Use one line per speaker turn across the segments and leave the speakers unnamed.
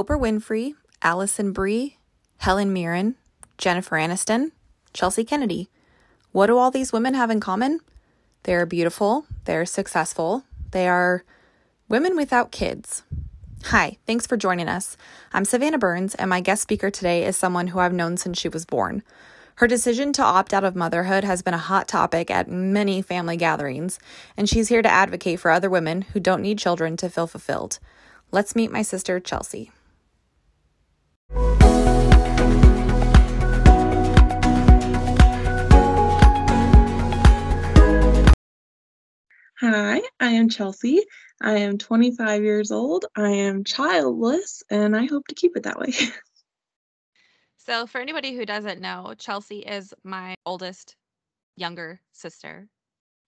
Oprah Winfrey, Alison Brie, Helen Mirren, Jennifer Aniston, Chelsea Kennedy. What do all these women have in common? They are beautiful, they're successful, they are women without kids. Hi, thanks for joining us. I'm Savannah Burns, and my guest speaker today is someone who I've known since she was born. Her decision to opt out of motherhood has been a hot topic at many family gatherings, and she's here to advocate for other women who don't need children to feel fulfilled. Let's meet my sister, Chelsea.
Hi, I am Chelsea. I am 25 years old. I am childless, and I hope to keep it that way.
So, for anybody who doesn't know, Chelsea is my oldest younger sister.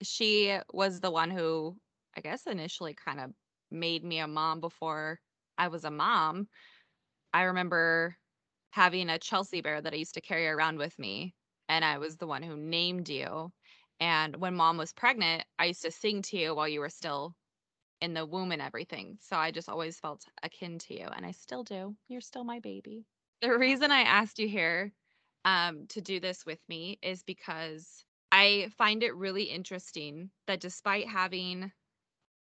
She was the one who, I guess, initially kind of made me a mom before I was a mom. I remember having a Chelsea bear that I used to carry around with me, and I was the one who named you. And when mom was pregnant, I used to sing to you while you were still in the womb and everything. So I just always felt akin to you, and I still do. You're still my baby. The reason I asked you here um, to do this with me is because I find it really interesting that despite having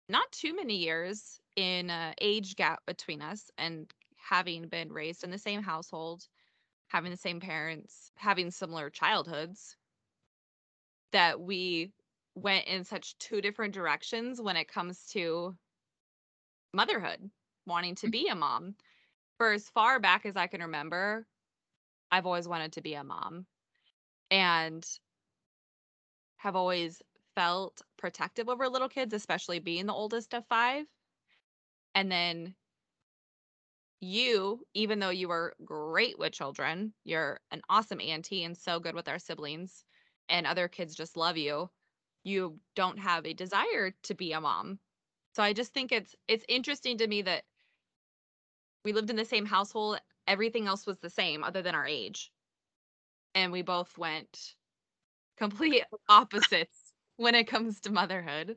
not too many years in uh, age gap between us and having been raised in the same household, having the same parents, having similar childhoods, that we went in such two different directions when it comes to motherhood, wanting to mm. be a mom. For as far back as I can remember, I've always wanted to be a mom and have always felt protective over little kids, especially being the oldest of five. And then you, even though you were great with children, you're an awesome auntie and so good with our siblings and other kids just love you, you don't have a desire to be a mom. So I just think it's it's interesting to me that we lived in the same household, everything else was the same other than our age. And we both went complete opposites when it comes to motherhood.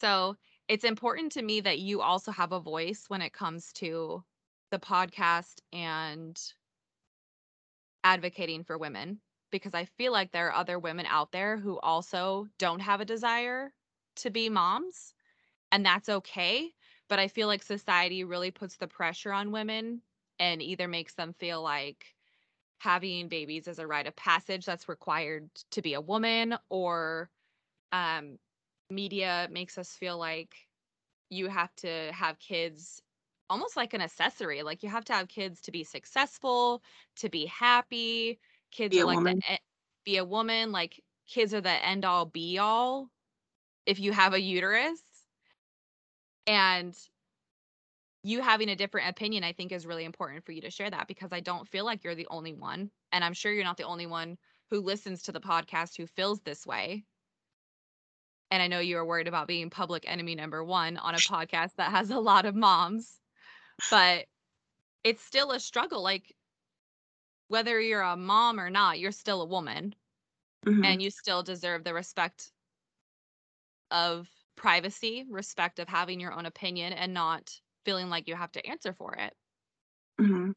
So, it's important to me that you also have a voice when it comes to the podcast and advocating for women because I feel like there are other women out there who also don't have a desire to be moms, and that's okay. But I feel like society really puts the pressure on women and either makes them feel like having babies is a rite of passage that's required to be a woman, or um, media makes us feel like you have to have kids almost like an accessory. Like you have to have kids to be successful, to be happy, kids be are like woman. the be a woman like kids are the end all be all if you have a uterus and you having a different opinion i think is really important for you to share that because i don't feel like you're the only one and i'm sure you're not the only one who listens to the podcast who feels this way and i know you are worried about being public enemy number one on a podcast that has a lot of moms but it's still a struggle like whether you're a mom or not, you're still a woman mm-hmm. and you still deserve the respect of privacy, respect of having your own opinion and not feeling like you have to answer for it.
Mm-hmm.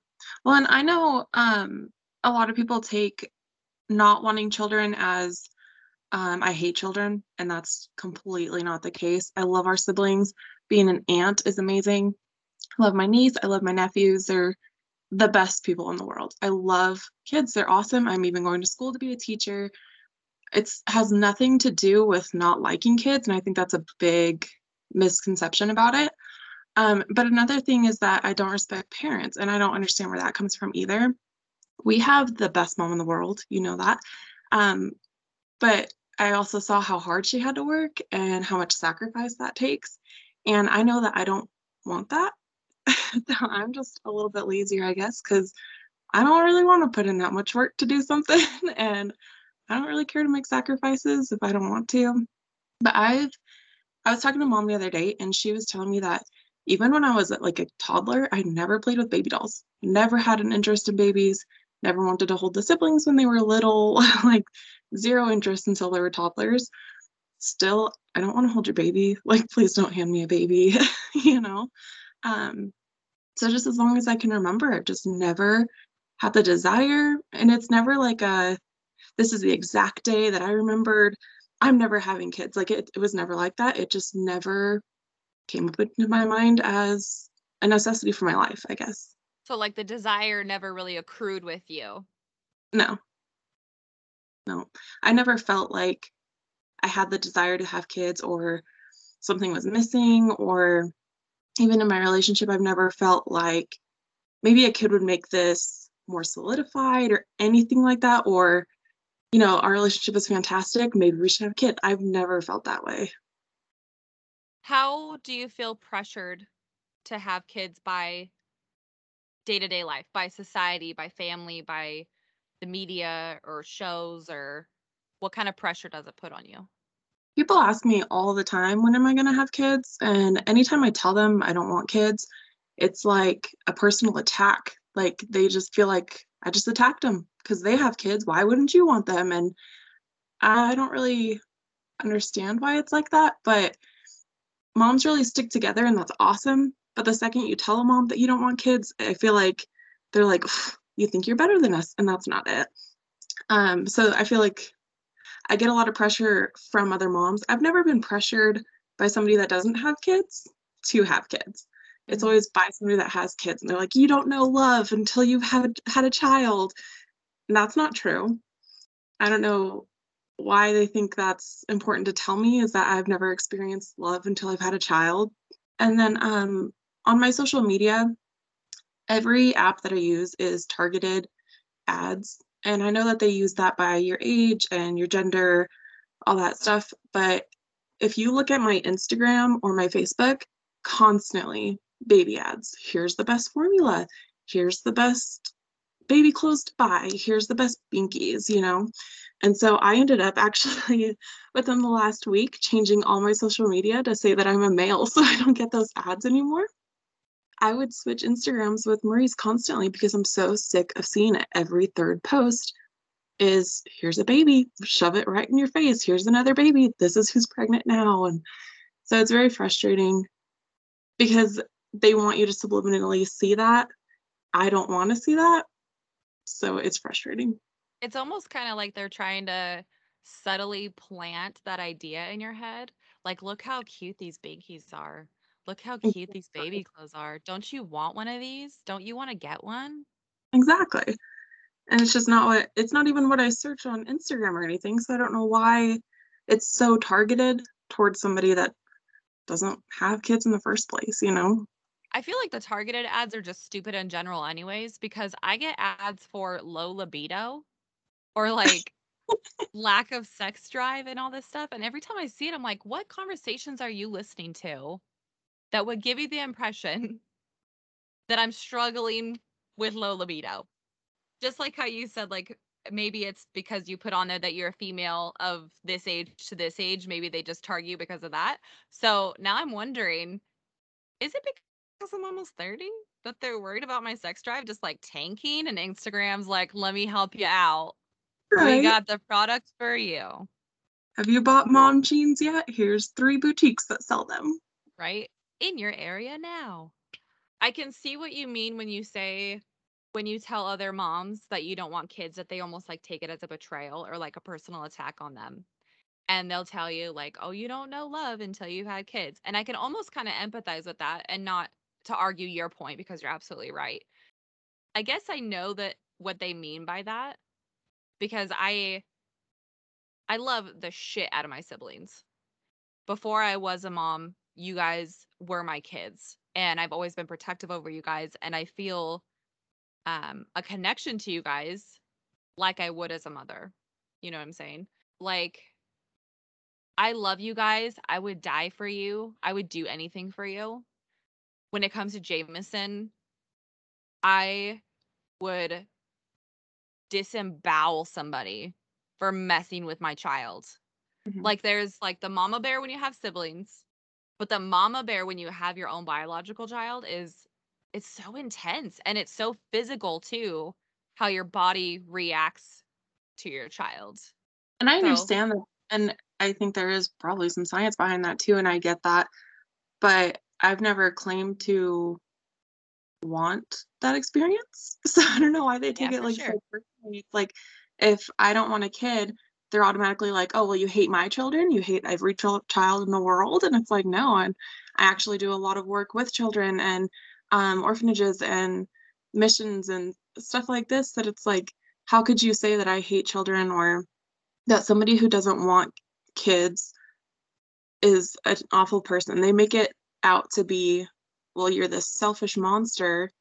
Well, and I know um, a lot of people take not wanting children as um, I hate children, and that's completely not the case. I love our siblings. Being an aunt is amazing. I love my niece. I love my nephews. They're the best people in the world. I love kids. They're awesome. I'm even going to school to be a teacher. It's has nothing to do with not liking kids, and I think that's a big misconception about it. Um, but another thing is that I don't respect parents, and I don't understand where that comes from either. We have the best mom in the world, you know that. Um, but I also saw how hard she had to work and how much sacrifice that takes. And I know that I don't want that. I'm just a little bit lazier, I guess, because I don't really want to put in that much work to do something. and I don't really care to make sacrifices if I don't want to. But I've, I was talking to mom the other day and she was telling me that even when I was like a toddler, I never played with baby dolls, never had an interest in babies, never wanted to hold the siblings when they were little, like zero interest until they were toddlers. Still, I don't want to hold your baby. Like, please don't hand me a baby, you know? Um, So just as long as I can remember, I've just never had the desire. And it's never like a, this is the exact day that I remembered. I'm never having kids. Like it, it was never like that. It just never came up into my mind as a necessity for my life, I guess.
So like the desire never really accrued with you.
No. No. I never felt like I had the desire to have kids or something was missing or even in my relationship I've never felt like maybe a kid would make this more solidified or anything like that or you know our relationship is fantastic maybe we should have a kid. I've never felt that way.
How do you feel pressured to have kids by day-to-day life by society by family by the media or shows or what kind of pressure does it put on you
people ask me all the time when am i going to have kids? And anytime i tell them i don't want kids it's like a personal attack. Like they just feel like i just attacked them because they have kids. Why wouldn't you want them? And i don't really understand why it's like that but moms really stick together and that's awesome. But the second you tell a mom that you don't want kids i feel like they're like you think you're better than us and that's not it. Um, so i feel like i get a lot of pressure from other moms i've never been pressured by somebody that doesn't have kids to have kids it's mm-hmm. always by somebody that has kids and they're like you don't know love until you've had had a child and that's not true i don't know why they think that's important to tell me is that I've never experienced love until I've had a child. And then um, on my social media, every app that I use is targeted ads. And I know that they use that by your age and your gender, all that stuff. But if you look at my Instagram or my Facebook, constantly baby ads. Here's the best formula. Here's the best baby clothes to buy. Here's the best binkies, you know? And so I ended up actually within the last week changing all my social media to say that I'm a male so I don't get those ads anymore. I would switch Instagrams with Maurice constantly because I'm so sick of seeing it. Every third post is here's a baby, shove it right in your face. Here's another baby. This is who's pregnant now. And so it's very frustrating because they want you to subliminally see that. I don't want to see that. So it's frustrating.
It's almost kind of like they're trying to subtly plant that idea in your head. Like, look how cute these binkies are. Look how cute these baby clothes are. Don't you want one of these? Don't you want to get one?
Exactly. And it's just not what it's not even what I search on Instagram or anything. So I don't know why it's so targeted towards somebody that doesn't have kids in the first place, you know?
I feel like the targeted ads are just stupid in general, anyways, because I get ads for low libido or like lack of sex drive and all this stuff. And every time I see it, I'm like, what conversations are you listening to that would give you the impression that I'm struggling with low libido? Just like how you said, like, maybe it's because you put on there that you're a female of this age to this age. Maybe they just target you because of that. So now I'm wondering is it because I'm almost 30 that they're worried about my sex drive just like tanking and Instagram's like, let me help you out? Right. We got the products for you.
Have you bought mom jeans yet? Here's three boutiques that sell them.
Right? In your area now. I can see what you mean when you say when you tell other moms that you don't want kids that they almost like take it as a betrayal or like a personal attack on them. And they'll tell you like, "Oh, you don't know love until you've had kids." And I can almost kind of empathize with that and not to argue your point because you're absolutely right. I guess I know that what they mean by that because I I love the shit out of my siblings. Before I was a mom, you guys were my kids and I've always been protective over you guys and I feel um a connection to you guys like I would as a mother. You know what I'm saying? Like I love you guys. I would die for you. I would do anything for you. When it comes to Jameson, I would disembowel somebody for messing with my child. Mm-hmm. Like there's like the mama bear when you have siblings, but the mama bear when you have your own biological child is it's so intense and it's so physical too how your body reacts to your child.
And I so, understand that and I think there is probably some science behind that too and I get that. But I've never claimed to want that experience. So I don't know why they
Yeah,
take it like
sure.
so personally. It's like if I don't want a kid, they're automatically like, "Oh, well, you hate my children. You hate every chil- child in the world." And it's like, no, and I actually do a lot of work with children and um, orphanages and missions and stuff like this. That it's like, how could you say that I hate children or that somebody who doesn't want kids is an awful person? They make it out to be, well, you're this selfish monster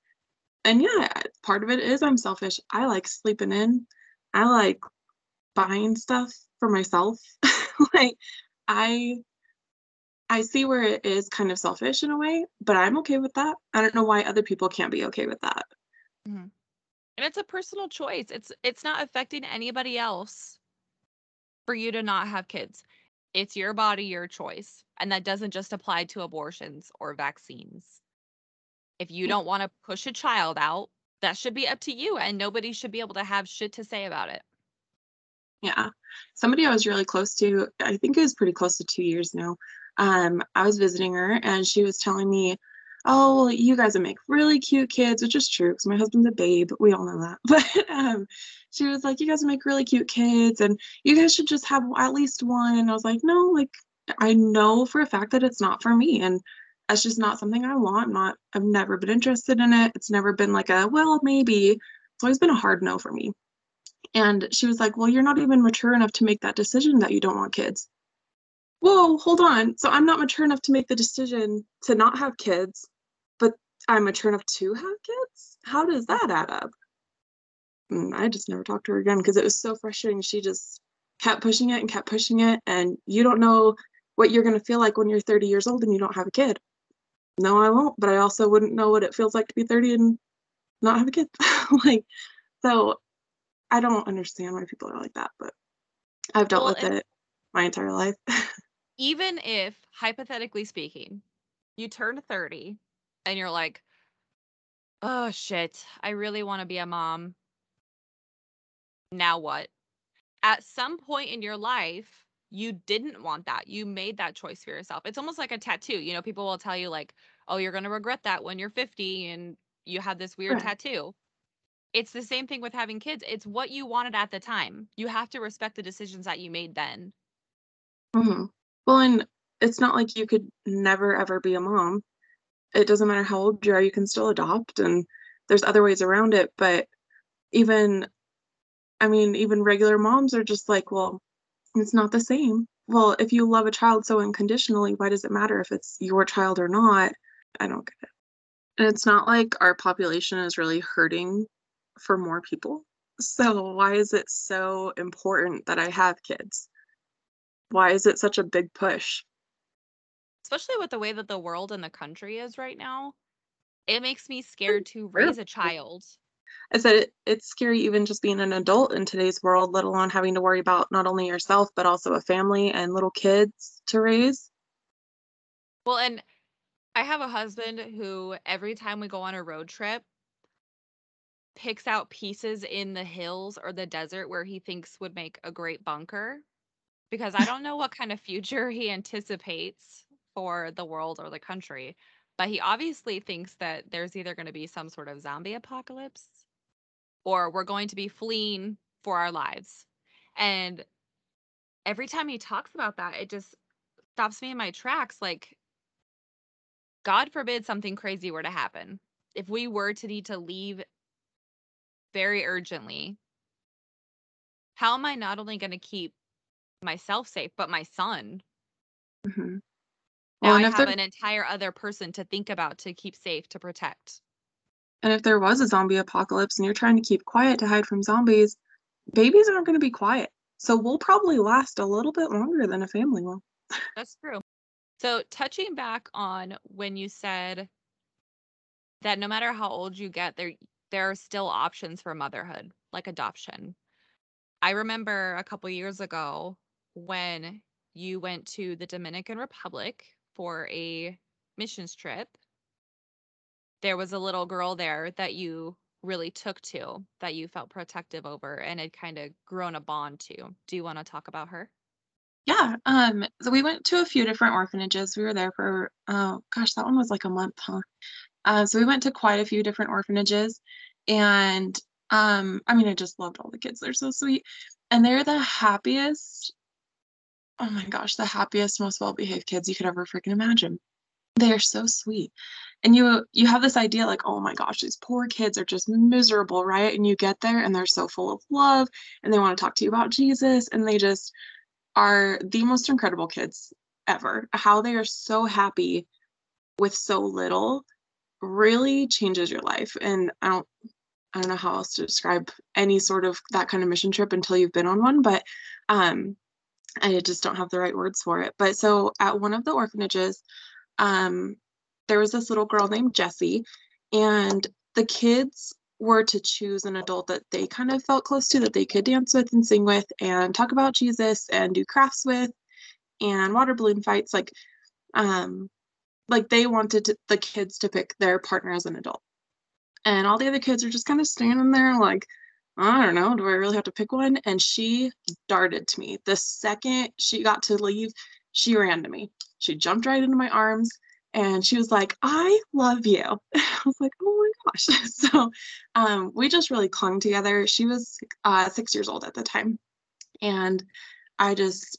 and yeah, part of it is I'm selfish. I like sleeping in. I like buying stuff for myself. like I I see where it is kind of selfish in a way, but I'm okay with that. I don't know why other people can't be okay with that.
Mhm. And it's a personal choice. It's it's not affecting anybody else for you to not have kids. It's your body, your choice. And that doesn't just apply to abortions or vaccines. If you don't want to push a child out, that should be up to you and nobody should be able to have shit to say about it.
Yeah. Somebody I was really close to, I think it was pretty close to 2 years now. Um, I was visiting her and she was telling me, "Oh, well, you guys would make really cute kids," which is true because my husband's a babe. We all know that. But um, she was like, "You guys would make really cute kids and you guys should just have at least one." And I was like, "No, like I know for a fact that it's not for me and that's just not something I want. Not I've never been interested in it. It's never been like a, well, maybe. It's always been a hard no for me." And she was like, "Well, you're not even mature enough to make that decision that you don't want kids." Whoa, hold on. So I'm not mature enough to make the decision to not have kids, but I'm mature enough to have kids? How does that add up? And I just never talked to her again because it was so frustrating. She just kept pushing it and kept pushing it, and you don't know what you're gonna feel like when you're 30 years old and you don't have a kid. No, I won't, but I also wouldn't know what it feels like to be 30 and not have a kid. Like, so I don't understand why people are like that, but I've dealt
Well,
with it my entire life.
even if hypothetically speaking, you turn 30 and you're like, "Oh shit, I really want to be a mom." Now what? At some point in your life, you didn't want that. You made that choice for yourself. It's almost like a tattoo. You know, people will tell you like, "Oh, you're going to regret that when you're 50 and you have this weird
Right.
tattoo." It's the same thing with having kids. It's what you wanted at the time. You have to respect the decisions that you made then.
Mhm. Well, and it's not like you could never ever be a mom. It doesn't matter how old you are, you can still adopt, and there's other ways around it, but even I mean, even regular moms are just like, "Well, it's not the same." Well, if you love a child so unconditionally, why does it matter if it's your child or not? I don't get it. And it's not like our population is really hurting for more people. So why is it so important that I have kids? Why is it such a big push?
Especially with the way that the world and the country is right now. It makes me scared to raise a child.
I said it, it's scary even just being an adult in today's world, let alone having to worry about not only yourself, but also a family and little kids to raise.
Well, and I have a husband who every time we go on a road trip picks out pieces in the hills or the desert where he thinks would make a great bunker because I don't know what kind of future he anticipates for the world or the country, but he obviously thinks that there's either going to be some sort of zombie apocalypse or we're going to be fleeing for our lives. And every time he talks about that, it just stops me in my tracks. Like, God forbid something crazy were to happen. If we were to need to leave very urgently, how am I not only going to keep myself safe, but my son?
Mhm.
Now
Well,
I have an entire other person to think about to keep safe, to protect.
and if there was a zombie apocalypse and you're trying to keep quiet to hide from zombies, babies aren't going to be quiet. So we'll probably last a little bit longer than a family will.
That's true. So, touching back on when you said that no matter how old you get, there there are still options for motherhood, like adoption. I remember a couple years ago when you went to the Dominican Republic for a missions trip. There was a little girl there that you really took to, that you felt protective over and had kind of grown a bond to. Do you want to talk about her?
Yeah, um, so we went to a few different orphanages. We were there for, oh gosh, that one was like a month, huh? Uh, so we went to quite a few different orphanages, and um, I mean, I just loved all the kids. They're so sweet, and they're the happiest. Oh my gosh, the happiest, most well-behaved kids you could ever freaking imagine. They are so sweet. And you you have this idea like, "Oh my gosh, these poor kids are just miserable," right? And you get there and they're so full of love and they want to talk to you about Jesus and they just are the most incredible kids ever. How they are so happy with so little really changes your life. And I don't I don't know how else to describe any sort of that kind of mission trip until you've been on one, but um I just don't have the right words for it. But so at one of the orphanages, um, there was this little girl named Jessie, and the kids were to choose an adult that they kind of felt close to, that they could dance with and sing with and talk about Jesus and do crafts with and water balloon fights. Like, um, like they wanted to, the kids to pick their partner as an adult. And all the other kids are just kind of standing there like, I don't know, do I really have to pick one? And she darted to me. The second she got to leave, she ran to me. She jumped right into my arms and she was like, I love you. I was like, oh my gosh. So um, we just really clung together. She was uh, six years old at the time. And I just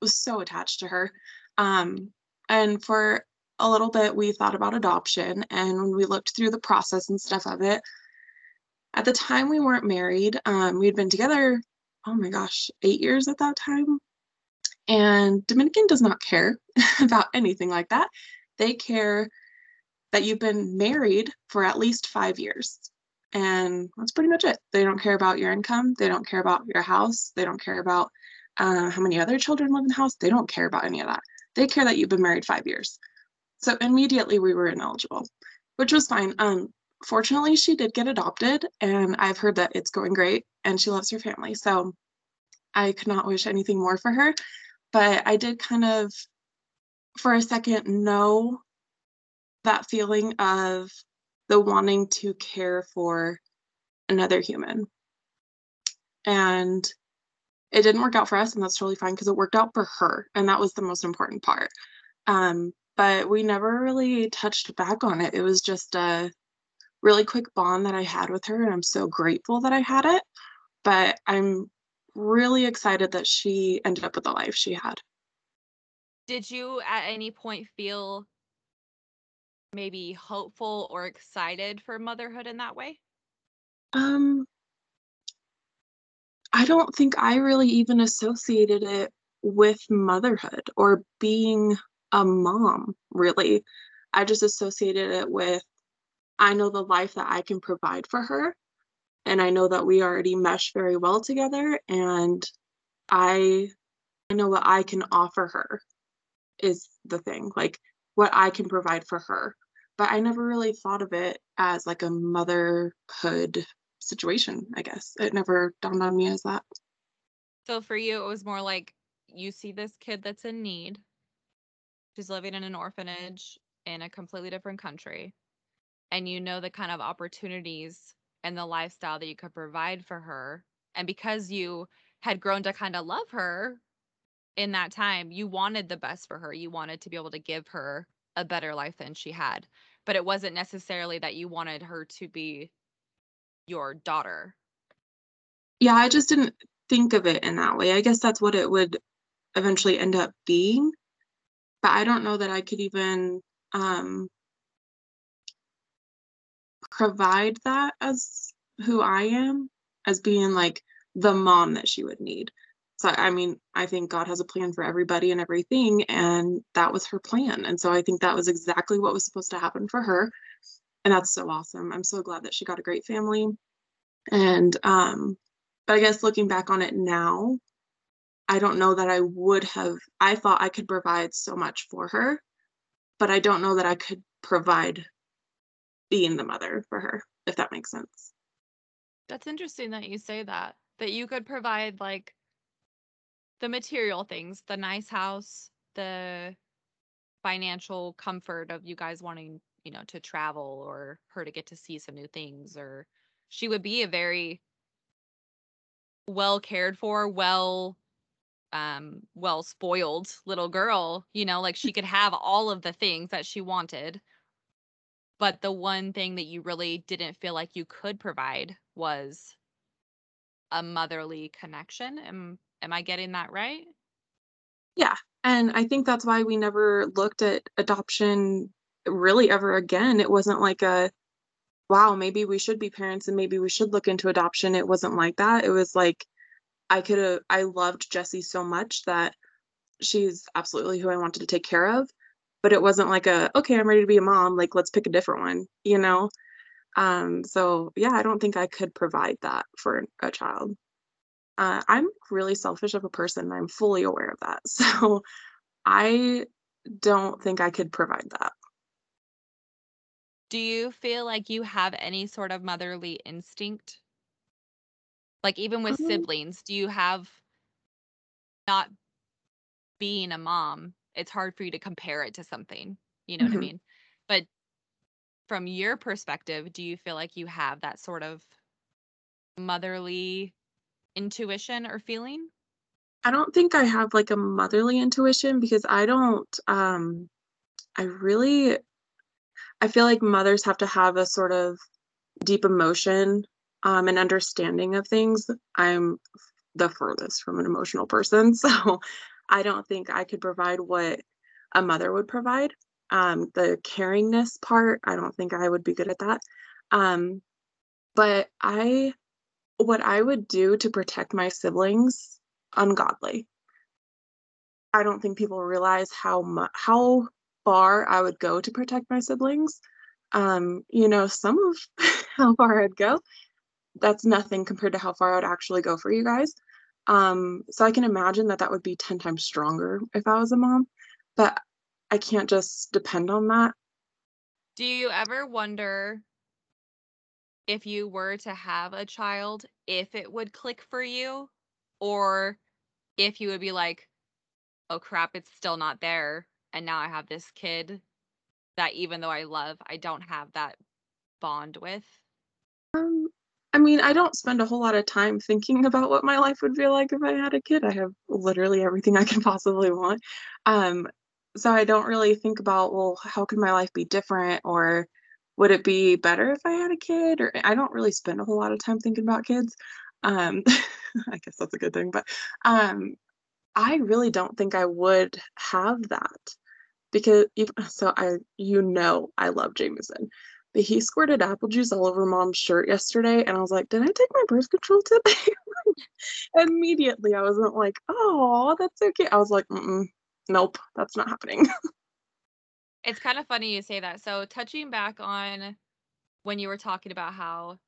was so attached to her. Um, and for a little bit, we thought about adoption. And when we looked through the process and stuff of it, at the time we weren't married. Um, we'd been together, oh my gosh, eight years at that time. And Dominican does not care about anything like that. They care that you've been married for at least five years. And that's pretty much it. They don't care about your income. They don't care about your house. They don't care about uh, how many other children live in the house. They don't care about any of that. They care that you've been married five years. So immediately we were ineligible, which was fine. Um, fortunately, she did get adopted, and I've heard that it's going great and she loves her family. So I could not wish anything more for her but I did kind of, for a second, know that feeling of the wanting to care for another human. And it didn't work out for us, and that's totally fine because it worked out for her, and that was the most important part. Um, but we never really touched back on it. It was just a really quick bond that I had with her, and I'm so grateful that I had it. But I'm really excited that she ended up with the life she had.
Did you at any point feel maybe hopeful or excited for motherhood in that way?
Um I don't think I really even associated it with motherhood or being a mom, really. I just associated it with I know the life that I can provide for her and I know that we already mesh very well together and I I know what I can offer her is the thing like what I can provide for her. But I never really thought of it as like a motherhood situation I guess. It never dawned on me as that.
So for you it was more like you see this kid that's in need she's living in an orphanage in a completely different country and you know the kind of opportunities and the lifestyle that you could provide for her. And because you had grown to kind of love her in that time, you wanted the best for her. You wanted to be able to give her a better life than she had. But it wasn't necessarily that you wanted her to be your daughter.
Yeah, I just didn't think of it in that way. I guess that's what it would eventually end up being. But I don't know that I could even um, provide that as who I am, as being like the mom that she would need. So, I mean, I think God has a plan for everybody and everything, and that was her plan. And so I think that was exactly what was supposed to happen for her. And that's so awesome. I'm so glad that she got a great family. And, um, but I guess looking back on it now, I don't know that I would have, I thought I could provide so much for her, but I don't know that I could provide being the mother for her, if that makes sense.
That's interesting that you say that. That you could provide like the material things, the nice house, the financial comfort of you guys wanting, you know, to travel or her to get to see some new things or she would be a very well cared for, well um well spoiled little girl, you know, like she could have all of the things that she wanted but the one thing that you really didn't feel like you could provide was a motherly connection. Am am I getting that right?
Yeah, and I think that's why we never looked at adoption really ever again. It wasn't like a, "Wow, maybe we should be parents and maybe we should look into adoption." It wasn't like that. It was like I coulda I loved Jessie so much that she's absolutely who I wanted to take care of, but it wasn't like a, "Okay, I'm ready to be a mom, like, let's pick a different one," you know? Um, so, yeah, I don't think I could provide that for a child. Uh, I'm really selfish of a person, I'm fully aware of that, so I don't think I could provide that.
Do you feel like you have any sort of motherly instinct? Like, even with
Um
siblings, do you have not being a mom, it's hard for you to compare it to something, you know what I
Mhm.
mean? But from your perspective, do you feel like you have that sort of motherly intuition or feeling?
I don't think I have, like, a motherly intuition because I don't, um I really I feel like mothers have to have a sort of deep emotion, um, and understanding of things. I'm the furthest from an emotional person, so I don't think I could provide what a mother would provide. Um, the caringness part, I don't think I would be good at that. Um, but I what I would do to protect my siblings, ungodly. I don't think people realize how mu how far I would go to protect my siblings. Um, you know, some of how far I'd go, that's nothing compared to how far I'd actually go for you guys. Um, so I can imagine that that would be 10 times stronger if I was a mom, but I can't just depend on that.
Do you ever wonder if you were to have a child, if it would click for you? Or if you would be like, "Oh, crap, it's still not there, and now I have this kid that even though I love, I don't have that bond with?"
Um, I mean, I don't spend a whole lot of time thinking about what my life would be like if I had a kid. I have literally everything I can possibly want. Um, so I don't really think about, well, how could my life be different or would it be better if I had a kid? Or I don't really spend a whole lot of time thinking about kids. Um, I guess that's a good thing, but um, I really don't think I would have that because ev so I you know I love Jameson, but he squirted apple juice all over mom's shirt yesterday, and I was like, "Did I take my birth control today?" Immediately, I wasn't like, oh, that's cute." I was like, "Mm-mm, nope, that's not happening."
It's kinda funny you say that. So touching back on when you were talking about how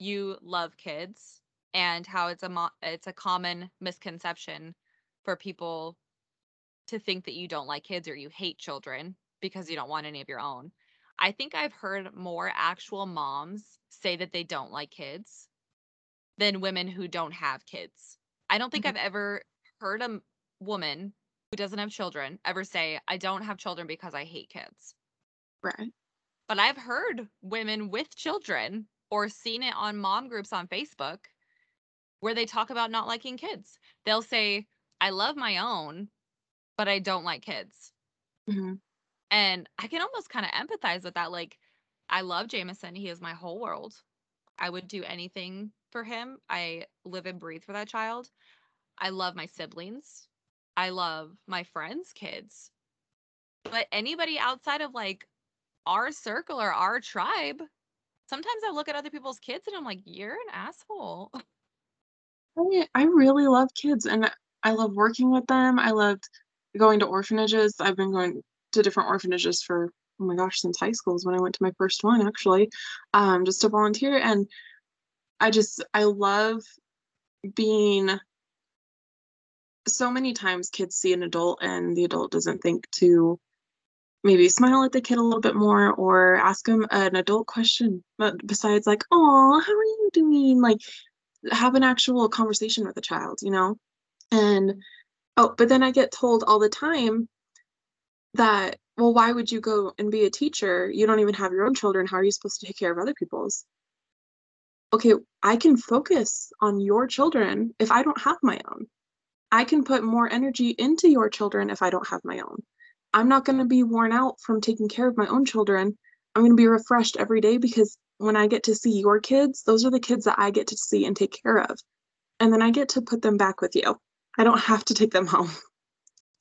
you love kids and how it's a mo it's a common misconception for people to think that you don't like kids or you hate children because you don't want any of your own. I think I've heard more actual moms say that they don't like kids than women who don't have kids. I don't think
Mhm,
I've ever heard a woman who doesn't have children ever say, "I don't have children because I hate kids."
right.
But I've heard women with children or seen it on mom groups on Facebook where they talk about not liking kids. They'll say, "I love my own, but I don't like kids."
Mhm,
And I can almost kinda empathize with that, like, I love Jameson, he is my whole world. I would do anything for him. I live and breathe for that child. I love my siblings. I love my friends' kids. But anybody outside of, like, our circle or our tribe, sometimes I look at other people's kids and I'm like, "You're an asshole."
I I really love kids, and I love working with them. I loved going to orphanages. I've been going to different orphanages for, oh my gosh, since high school is when I went to my first one, actually, um, just to volunteer, and I just I love being so many times kids see an adult and the adult doesn't think to maybe smile at the kid a little bit more or ask them an adult question, but besides like, "Oh, how are you doing?" Like, have an actual conversation with a child, you know? And oh, but then I get told all the time that, "Well, why would you go and be a teacher? You don't even have your own children. How are you supposed to take care of other people's?" Okay, I can focus on your children if I don't have my own. I can put more energy into your children if I don't have my own. I'm not gonna be worn out from taking care of my own children I'm going to be refreshed every day because when I get to see your kids, those are the kids that I get to see and take care of. And then I get to put them back with you. I don't have to take them home.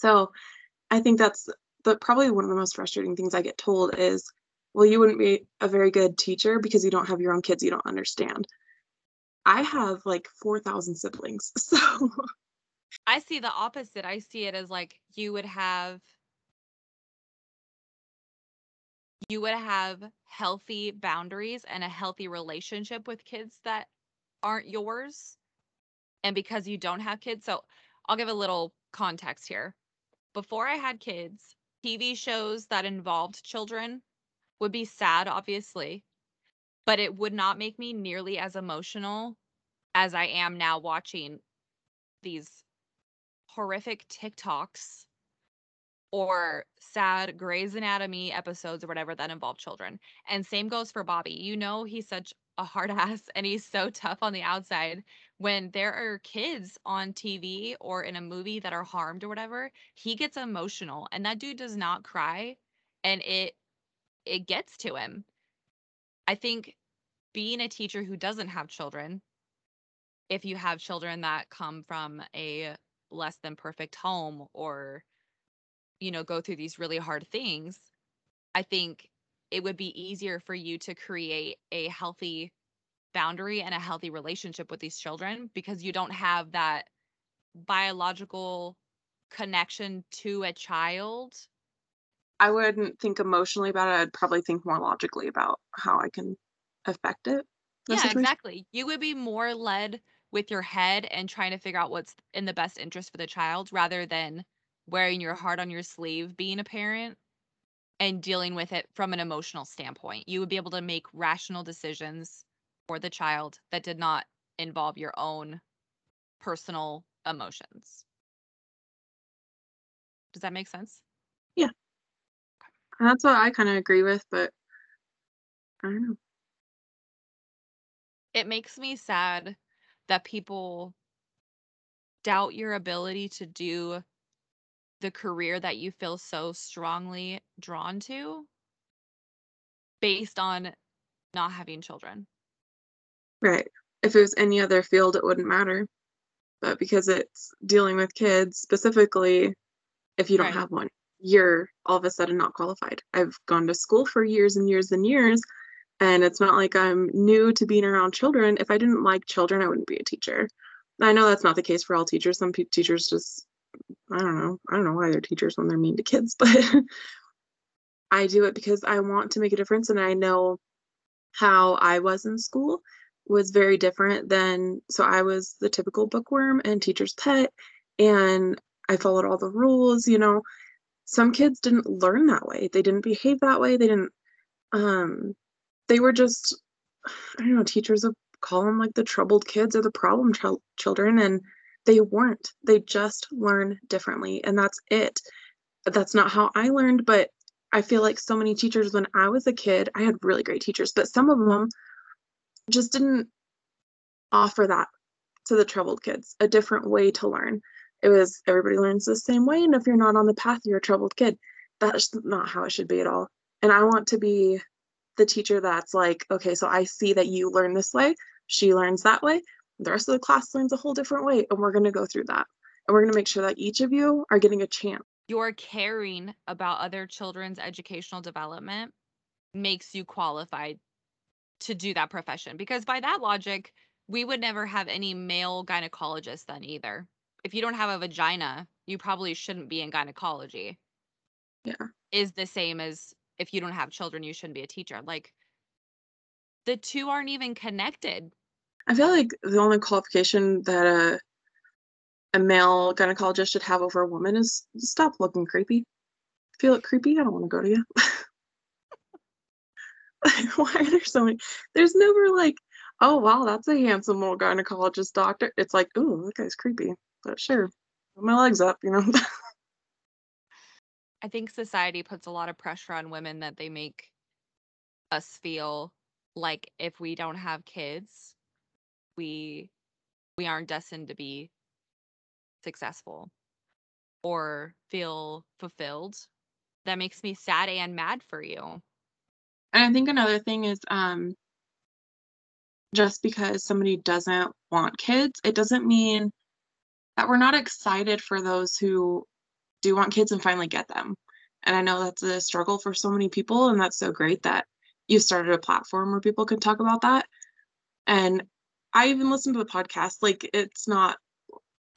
So I think that's the probably one of the most frustrating things I get told is, well, you wouldn't be a very good teacher because you don't have your own kids, you don't understand. I have like 4,000 siblings. So
I see the opposite. I see it as like you would have you would have healthy boundaries and a healthy relationship with kids that aren't yours. And because you don't have kids, so I'll give a little context here. Before I had kids, TV shows that involved children would be sad, obviously, but it would not make me nearly as emotional as I am now watching these horrific TikToks or sad Grey's Anatomy episodes or whatever that involve children. And same goes for Bobby. You know, he's such a hard ass and he's so tough on the outside. When there are kids on TV or in a movie that are harmed or whatever, he gets emotional and that dude does not cry and it it gets to him. I think being a teacher who doesn't have children, if you have children that come from a less than perfect home or you know go through these really hard things, I think it would be easier for you to create a healthy boundary and a healthy relationship with these children because you don't have that biological connection to a child.
I wouldn't think emotionally about it. I'd probably think more logically about how I can affect it.
Yeah,
situation.
exactly. You would be more led with your head and trying to figure out what's in the best interest for the child rather than wearing your heart on your sleeve being a parent and dealing with it from an emotional standpoint. You would be able to make rational decisions for the child that did not involve your own personal emotions. Does that make sense?
And that's what I kind of agree with, but I don't know.
It makes me sad that people doubt your ability to do the career that you feel so strongly drawn to based on not having children.
Right. If it was any other field, it wouldn't matter. But because it's dealing with kids specifically, if you don't
Right.
have one, you're all of a sudden not qualified. I've gone to school for years and years and years, and it's not like I'm new to being around children. If I didn't like children, I wouldn't be a teacher. I know that's not the case for all teachers. Some pe- teachers just, I don't know. I don't know why they're teachers when they're mean to kids, but I do it because I want to make a difference and I know how I was in school was very different than so I was the typical bookworm and teacher's pet and I followed all the rules, you know. Some kids didn't learn that way. They didn't behave that way. They didn't um they were just I don't know, teachers would call them like the troubled kids or the problem chil- children and they weren't. They just learn differently and that's it. That's not how I learned, but I feel like so many teachers when I was a kid, I had really great teachers, but some of them just didn't offer that to the troubled kids, a different way to learn. It was everybody learns the same way, and if you're not on the path, you're a troubled kid. That's not how it should be at all. And I want to be the teacher that's like, okay, so I see that you learn this way, she learns that way, the rest of the class learns a whole different way, and we're going to go through that. And we're going to make sure that each of you are getting a chance.
Your caring about other children's educational development makes you qualified to do that profession because by that logic, we would never have any male gynecologists then either. If you don't have a vagina, you probably shouldn't be in gynecology.
Yeah.
Is the same as if you don't have children, you shouldn't be a teacher. Like the two aren't even connected.
I feel like the only qualification that a a male gynecologist should have over a woman is stop looking creepy. Feel it creepy? I don't want to go to you. Why are there so many? There's never like, oh wow, that's a handsome little gynecologist doctor. It's like, ooh, that guy's creepy. But sure, put my legs up, you know.
I think society puts a lot of pressure on women that they make us feel like if we don't have kids, we we aren't destined to be successful or feel fulfilled. That makes me sad and mad for you.
And I think another thing is um just because somebody doesn't want kids, it doesn't mean that we're not excited for those who do want kids and finally get them. And I know that's a struggle for so many people, and that's so great that you started a platform where people can talk about that. And I even listen to the podcast. Like it's not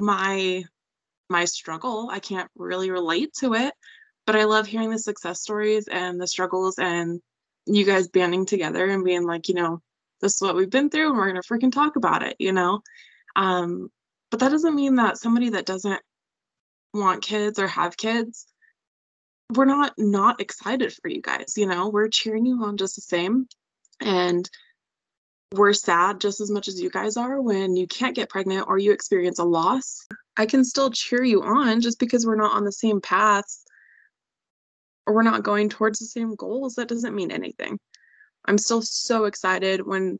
my my struggle. I can't really relate to it, but I love hearing the success stories and the struggles and you guys banding together and being like, you know, this is what we've been through and we're going to freaking talk about it, you know? Um, but that doesn't mean that somebody that doesn't want kids or have kids, we're not not excited for you guys, you know? We're cheering you on just the same. And we're sad just as much as you guys are when you can't get pregnant or you experience a loss. I can still cheer you on just because we're not on the same paths or we're not going towards the same goals. That doesn't mean anything. I'm still so excited when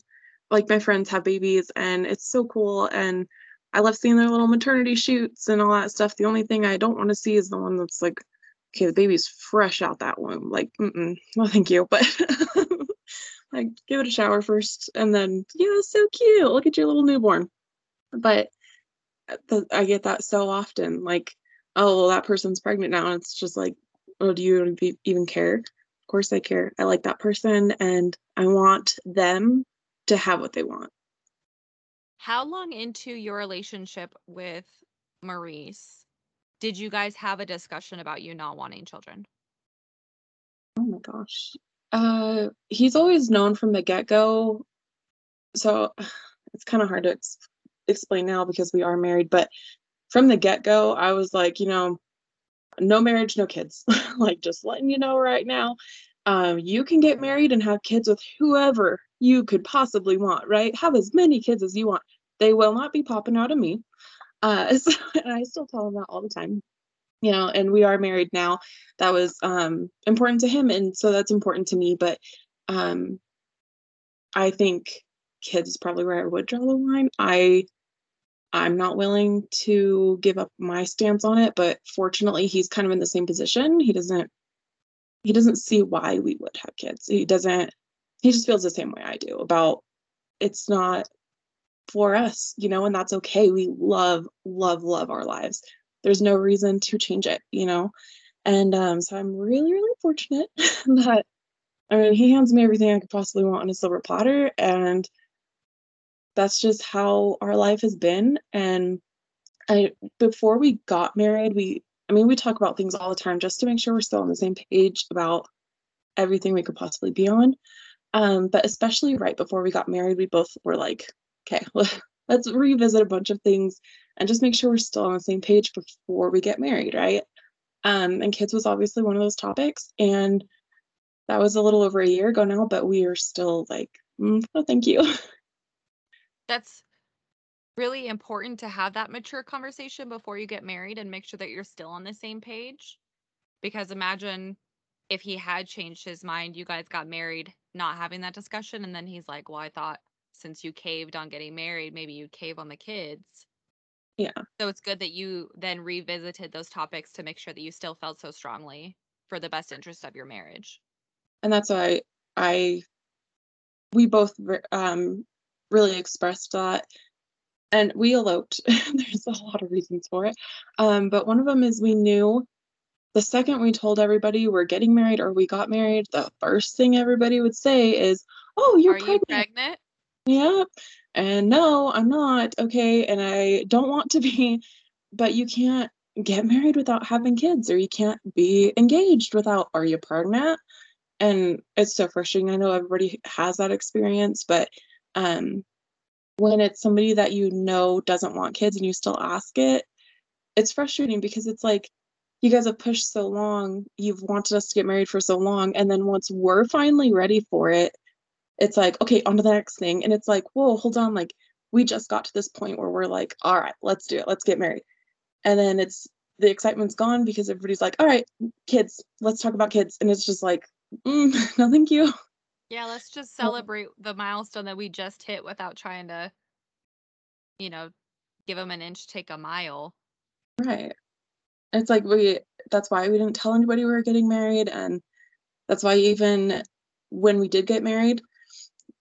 like my friends have babies and it's so cool and I love seeing their little maternity shoots and all that stuff. The only thing I don't want to see is the one that's like, okay, the baby's fresh out that womb. Like, mm no, thank you. But like, give it a shower first, and then yeah, so cute. Look at your little newborn. But uh, the, I get that so often. Like, oh, well, that person's pregnant now, and it's just like, oh, do you even care? Of course, I care. I like that person, and I want them to have what they want.
How long into your relationship with Maurice did you guys have a discussion about you not wanting children?
Oh my gosh. Uh, he's always known from the get go. So it's kind of hard to ex- explain now because we are married, but from the get go, I was like, you know, no marriage, no kids. like, just letting you know right now. Um, you can get married and have kids with whoever you could possibly want, right? Have as many kids as you want. They will not be popping out of me. Uh, so, and I still tell him that all the time. You know, and we are married now. That was um, important to him, and so that's important to me. But um, I think kids is probably where I would draw the line. I I'm not willing to give up my stance on it, but fortunately he's kind of in the same position. He doesn't he doesn't see why we would have kids. He doesn't he just feels the same way I do about it's not for us, you know, and that's okay. We love, love, love our lives. There's no reason to change it, you know. And um, so I'm really, really fortunate that I mean he hands me everything I could possibly want on a silver platter. And that's just how our life has been. And I before we got married, we I mean, we talk about things all the time just to make sure we're still on the same page about everything we could possibly be on. Um, but especially right before we got married, we both were like, okay, let's revisit a bunch of things and just make sure we're still on the same page before we get married, right? Um, and kids was obviously one of those topics. And that was a little over a year ago now, but we are still like, mm, oh, thank you.
That's really important to have that mature conversation before you get married and make sure that you're still on the same page. Because imagine if he had changed his mind, you guys got married, not having that discussion, and then he's like, Well, I thought since you caved on getting married, maybe you'd cave on the kids.
Yeah.
So it's good that you then revisited those topics to make sure that you still felt so strongly for the best interest of your marriage.
And that's why I, we both um, really expressed that. And we eloped. There's a lot of reasons for it. Um, but one of them is we knew the second we told everybody we're getting married or we got married, the first thing everybody would say is, Oh, you're
Are
pregnant.
you pregnant?
yeah and no i'm not okay and i don't want to be but you can't get married without having kids or you can't be engaged without are you pregnant and it's so frustrating i know everybody has that experience but um when it's somebody that you know doesn't want kids and you still ask it it's frustrating because it's like you guys have pushed so long you've wanted us to get married for so long and then once we're finally ready for it it's like, okay, on to the next thing. And it's like, whoa, hold on. Like, we just got to this point where we're like, all right, let's do it. Let's get married. And then it's the excitement's gone because everybody's like, all right, kids, let's talk about kids. And it's just like, mm, no, thank you.
Yeah, let's just celebrate the milestone that we just hit without trying to, you know, give them an inch, take a mile.
Right. It's like we, that's why we didn't tell anybody we were getting married. And that's why even when we did get married,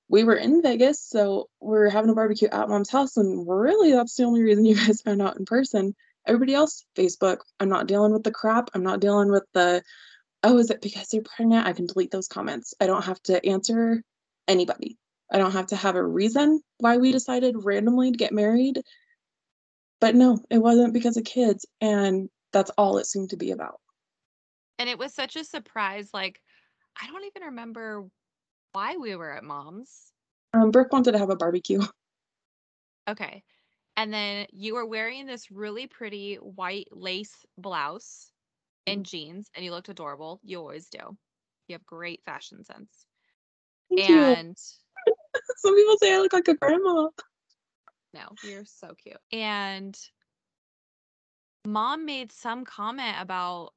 we were in Vegas, so we are having a barbecue at mom's house, and really that's the only reason you guys found out in person. Everybody else, Facebook. I'm not dealing with the crap. I'm not dealing with the, oh, is it because you're pregnant? I can delete those comments. I don't have to answer anybody. I don't have to have a reason why we decided randomly to get married. But no, it wasn't because of kids. And that's all it seemed to be about.
And it was such a surprise. Like, I don't even remember why we were at mom's.
Um, Brooke wanted to have a barbecue.
Okay. And then you were wearing this really pretty white lace blouse and jeans, and you looked adorable. You always do. You have great fashion sense.
Thank
and
some people say I look like a grandma.
No, you're so cute. And mom made some comment about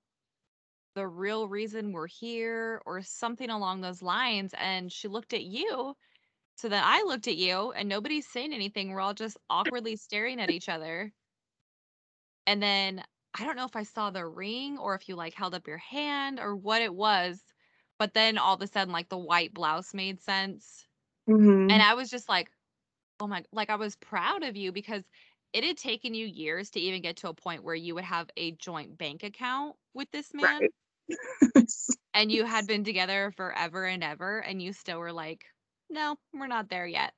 the real reason we're here or something along those lines. And she looked at you. So then I looked at you and nobody's saying anything. We're all just awkwardly staring at each other. And then I don't know if I saw the ring or if you like held up your hand or what it was. But then all of a sudden, like the white blouse made sense.
Mm-hmm.
And I was just like, oh my, like I was proud of you because it had taken you years to even get to a point where you would have a joint bank account with this man.
Right.
and you had been together forever and ever and you still were like no we're not there yet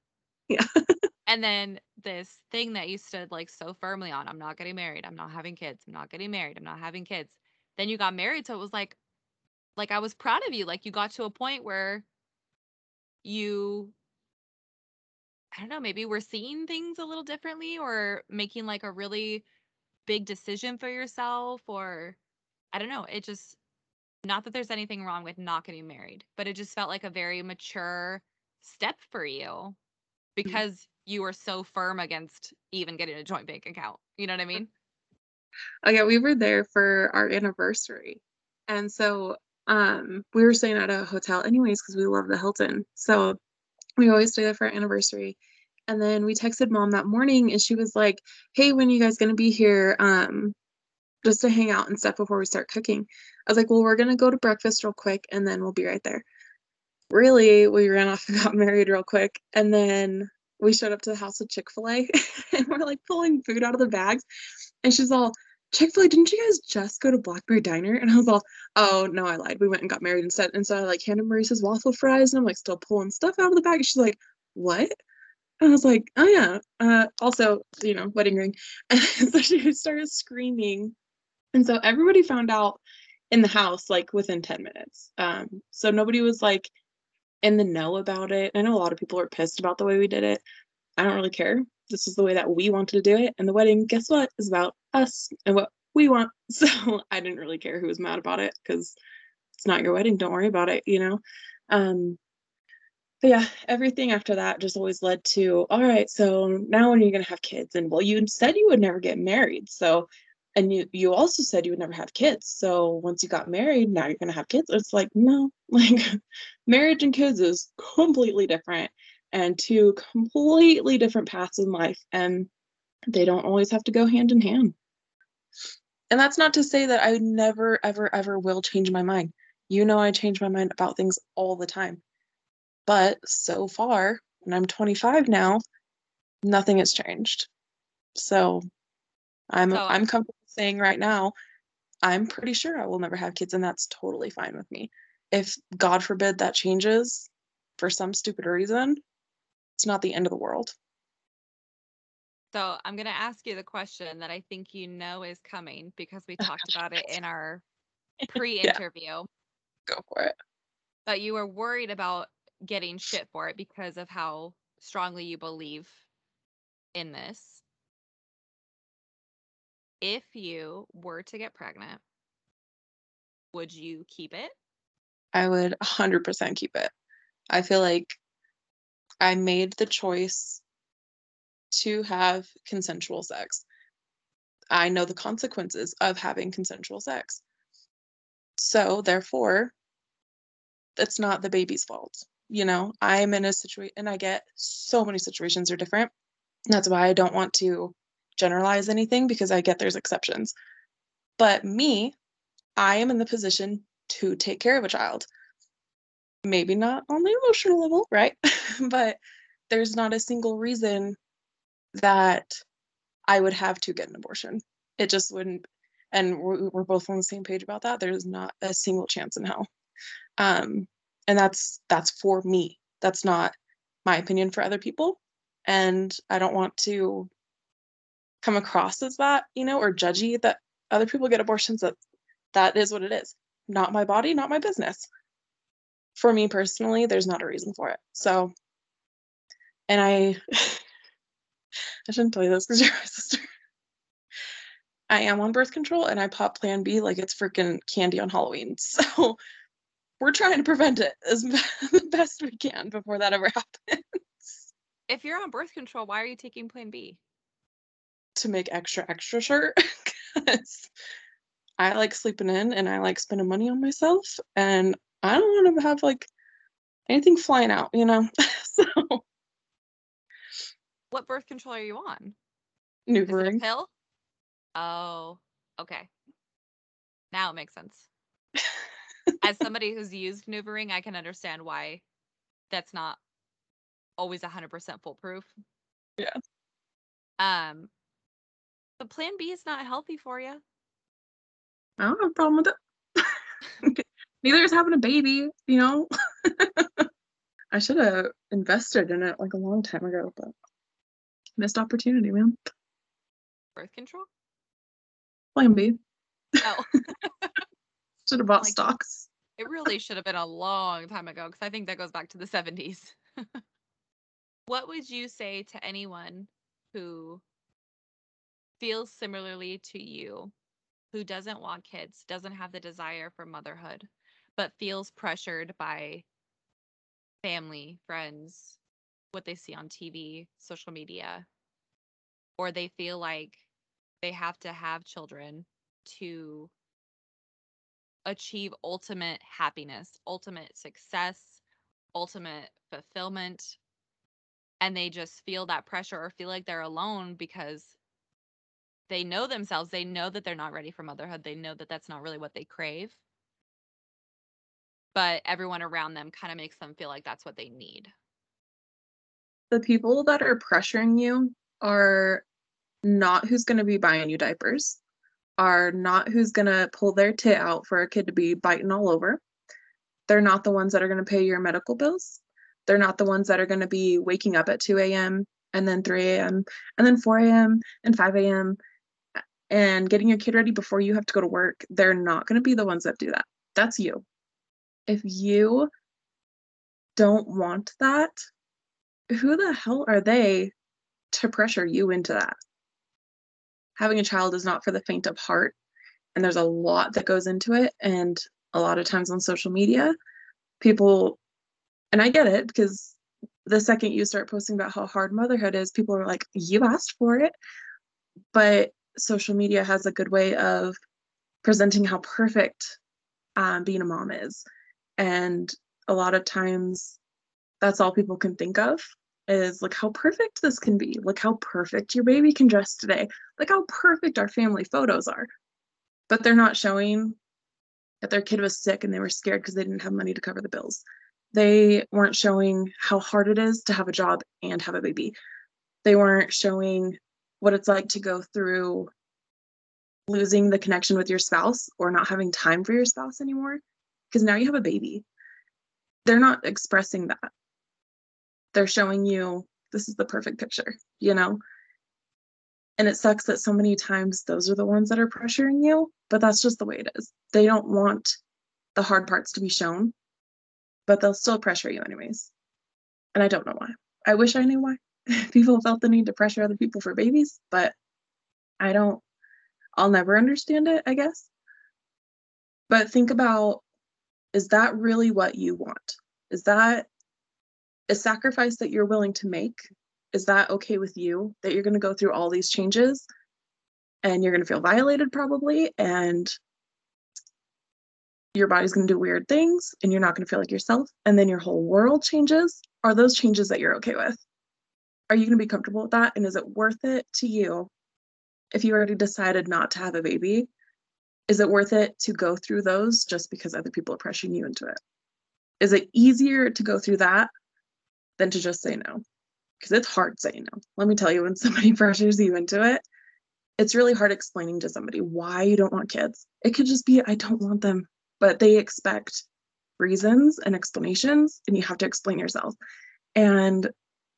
yeah
and then this thing that you stood like so firmly on i'm not getting married i'm not having kids i'm not getting married i'm not having kids then you got married so it was like like i was proud of you like you got to a point where you i don't know maybe we're seeing things a little differently or making like a really big decision for yourself or i don't know it just not that there's anything wrong with not getting married, but it just felt like a very mature step for you mm-hmm. because. You were so firm against even getting a joint bank account. You know what I mean?
Oh yeah, we were there for our anniversary. And so um we were staying at a hotel anyways because we love the Hilton. So we always stay there for our anniversary. And then we texted mom that morning and she was like, Hey, when are you guys gonna be here? Um, just to hang out and stuff before we start cooking. I was like, well, we're gonna go to breakfast real quick and then we'll be right there. Really, we ran off and got married real quick, and then we showed up to the house with Chick Fil A, and we're like pulling food out of the bags, and she's all, Chick Fil A, didn't you guys just go to Black Bear Diner? And I was all, oh no, I lied. We went and got married instead. And so I like handed Maurice's waffle fries, and I'm like still pulling stuff out of the bag. And she's like, what? And I was like, oh yeah. Uh, also, you know, wedding ring. And so she started screaming, and so everybody found out in the house like within 10 minutes. Um, so nobody was like in the know about it. I know a lot of people were pissed about the way we did it. I don't really care. This is the way that we wanted to do it. And the wedding, guess what, is about us and what we want. So I didn't really care who was mad about it because it's not your wedding. Don't worry about it, you know? Um, but yeah, everything after that just always led to all right, so now when are you going to have kids? And well, you said you would never get married. So and you you also said you would never have kids. So once you got married now you're going to have kids. It's like no like marriage and kids is completely different and two completely different paths in life and they don't always have to go hand in hand. And that's not to say that i never ever ever will change my mind. You know i change my mind about things all the time. But so far and i'm 25 now nothing has changed. So i'm so, i'm comfortable saying right now, I'm pretty sure I will never have kids, and that's totally fine with me. If God forbid that changes for some stupid reason, it's not the end of the world.
So I'm going to ask you the question that I think you know is coming because we talked about it in our pre-interview. Yeah.
Go for it.
But you were worried about getting shit for it because of how strongly you believe in this if you were to get pregnant, would you keep it?
I would 100% keep it. I feel like I made the choice to have consensual sex. I know the consequences of having consensual sex. So, therefore, it's not the baby's fault. You know, I'm in a situation, and I get so many situations are different. That's why I don't want to generalize anything because I get there's exceptions. But me, I am in the position to take care of a child. maybe not on the emotional level, right? but there's not a single reason that I would have to get an abortion. It just wouldn't, and we're, both on the same page about that. There's not a single chance in hell. Um, and that's that's for me. That's not my opinion for other people. And I don't want to come across as that, you know, or judgy that other people get abortions. That that is what it is. Not my body, not my business. For me personally, there's not a reason for it. So, and I, I shouldn't tell you this because you're my sister. I am on birth control and I pop Plan B like it's freaking candy on Halloween. So we're trying to prevent it as best we can before that ever happens.
If you're on birth control, why are you taking Plan B?
To make extra, extra sure. Because I like sleeping in and I like spending money on myself. And I don't want to have like anything flying out, you know? so.
What birth control are you on?
NuvaRing.
pill? Oh, okay. Now it makes sense. As somebody who's used NuvaRing, I can understand why that's not always 100% foolproof.
Yeah.
Um, but Plan B is not healthy for you.
I don't have a problem with it. Neither is having a baby, you know? I should have invested in it like a long time ago, but missed opportunity, man.
Birth control?
Plan B.
Oh.
should have bought
Like-
stocks.
It really should have been a long time ago because I think that goes back to the 70s. what would you say to anyone who feels similarly to you, who doesn't want kids, doesn't have the desire for motherhood, but feels pressured by family, friends, what they see on TV, social media, or they feel like they have to have children to achieve ultimate happiness, ultimate success, ultimate fulfillment. And they just feel that pressure or feel like they're alone because they know themselves. They know that they're not ready for motherhood. They know that that's not really what they crave. But everyone around them kind of makes them feel like that's what they need.
The people that are pressuring you are not who's going to be buying you diapers, are not who's going to pull their tit out for a kid to be biting all over. They're not the ones that are going to pay your medical bills. They're not the ones that are going to be waking up at 2 a.m. and then 3 a.m. and then 4 a.m. and 5 a.m. and getting your kid ready before you have to go to work. They're not going to be the ones that do that. That's you. If you don't want that, who the hell are they to pressure you into that? Having a child is not for the faint of heart, and there's a lot that goes into it. And a lot of times on social media, people, and I get it because the second you start posting about how hard motherhood is, people are like, You asked for it. But social media has a good way of presenting how perfect um, being a mom is. And a lot of times, that's all people can think of is look how perfect this can be. Look how perfect your baby can dress today. Look how perfect our family photos are. But they're not showing that their kid was sick and they were scared because they didn't have money to cover the bills. They weren't showing how hard it is to have a job and have a baby. They weren't showing what it's like to go through losing the connection with your spouse or not having time for your spouse anymore because now you have a baby. They're not expressing that. They're showing you this is the perfect picture, you know? And it sucks that so many times those are the ones that are pressuring you, but that's just the way it is. They don't want the hard parts to be shown, but they'll still pressure you anyways. And I don't know why. I wish I knew why people felt the need to pressure other people for babies, but I don't, I'll never understand it, I guess. But think about is that really what you want? Is that a sacrifice that you're willing to make? Is that okay with you that you're going to go through all these changes and you're going to feel violated probably and your body's going to do weird things and you're not going to feel like yourself and then your whole world changes? Are those changes that you're okay with? Are you going to be comfortable with that and is it worth it to you if you already decided not to have a baby? Is it worth it to go through those just because other people are pressuring you into it? Is it easier to go through that than to just say no? Because it's hard saying no. Let me tell you, when somebody pressures you into it, it's really hard explaining to somebody why you don't want kids. It could just be, I don't want them, but they expect reasons and explanations, and you have to explain yourself. And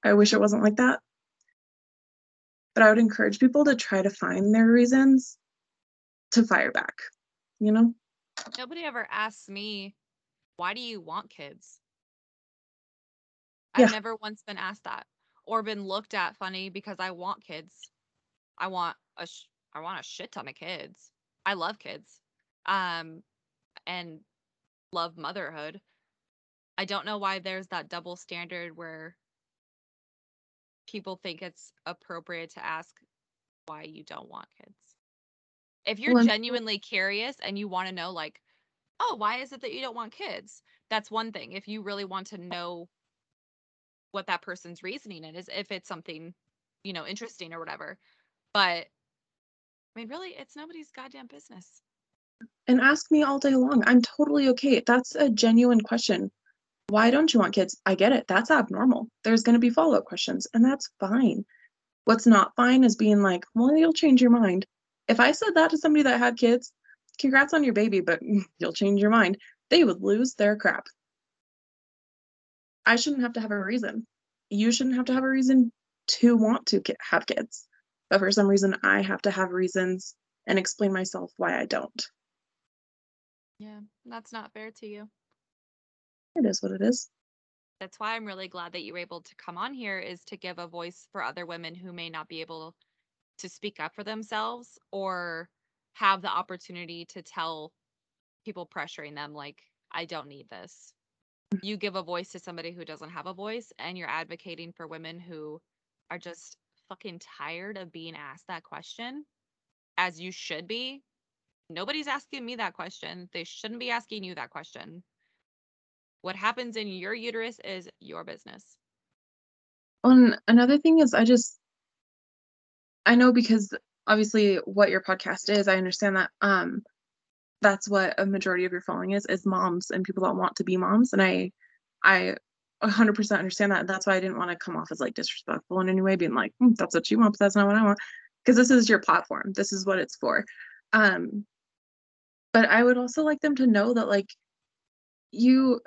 I wish it wasn't like that. But I would encourage people to try to find their reasons to fire back, you know?
Nobody ever asks me, why do you want kids? I've never once been asked that or been looked at funny because I want kids. I want a sh- I want a shit ton of kids. I love kids. Um and love motherhood. I don't know why there's that double standard where people think it's appropriate to ask why you don't want kids. If you're
Well,
genuinely curious and you want to know like, "Oh, why is it that you don't want kids?" That's one thing. If you really want to know what that person's reasoning is, if it's something, you know, interesting or whatever. But I mean, really, it's nobody's goddamn business.
and ask me all day long. I'm totally okay. That's a genuine question. Why don't you want kids? I get it. That's abnormal. There's going to be follow up questions, and that's fine. What's not fine is being like, well, you'll change your mind. If I said that to somebody that had kids, congrats on your baby, but you'll change your mind. They would lose their crap. I shouldn't have to have a reason. You shouldn't have to have a reason to want to have kids. But for some reason, I have to have reasons and explain myself why I don't.
Yeah, that's not fair to you.
It is what it is.
That's why I'm really glad that you were able to come on here is to give a voice for other women who may not be able to speak up for themselves or have the opportunity to tell people pressuring them like I don't need this. Mm. You give a voice to somebody who doesn't have a voice and you're advocating for women who are just fucking tired of being asked that question as you should be. Nobody's asking me that question. They shouldn't be asking you that question. What happens in your uterus is your business.
And another thing is, I just, I know because obviously what your podcast is, I understand that. Um, that's what a majority of your following is, is moms and people that want to be moms. And I, I 100% understand that. That's why I didn't want to come off as like disrespectful in any way, being like, "Hmm, that's what you want, but that's not what I want. Because this is your platform. This is what it's for. Um, but I would also like them to know that like you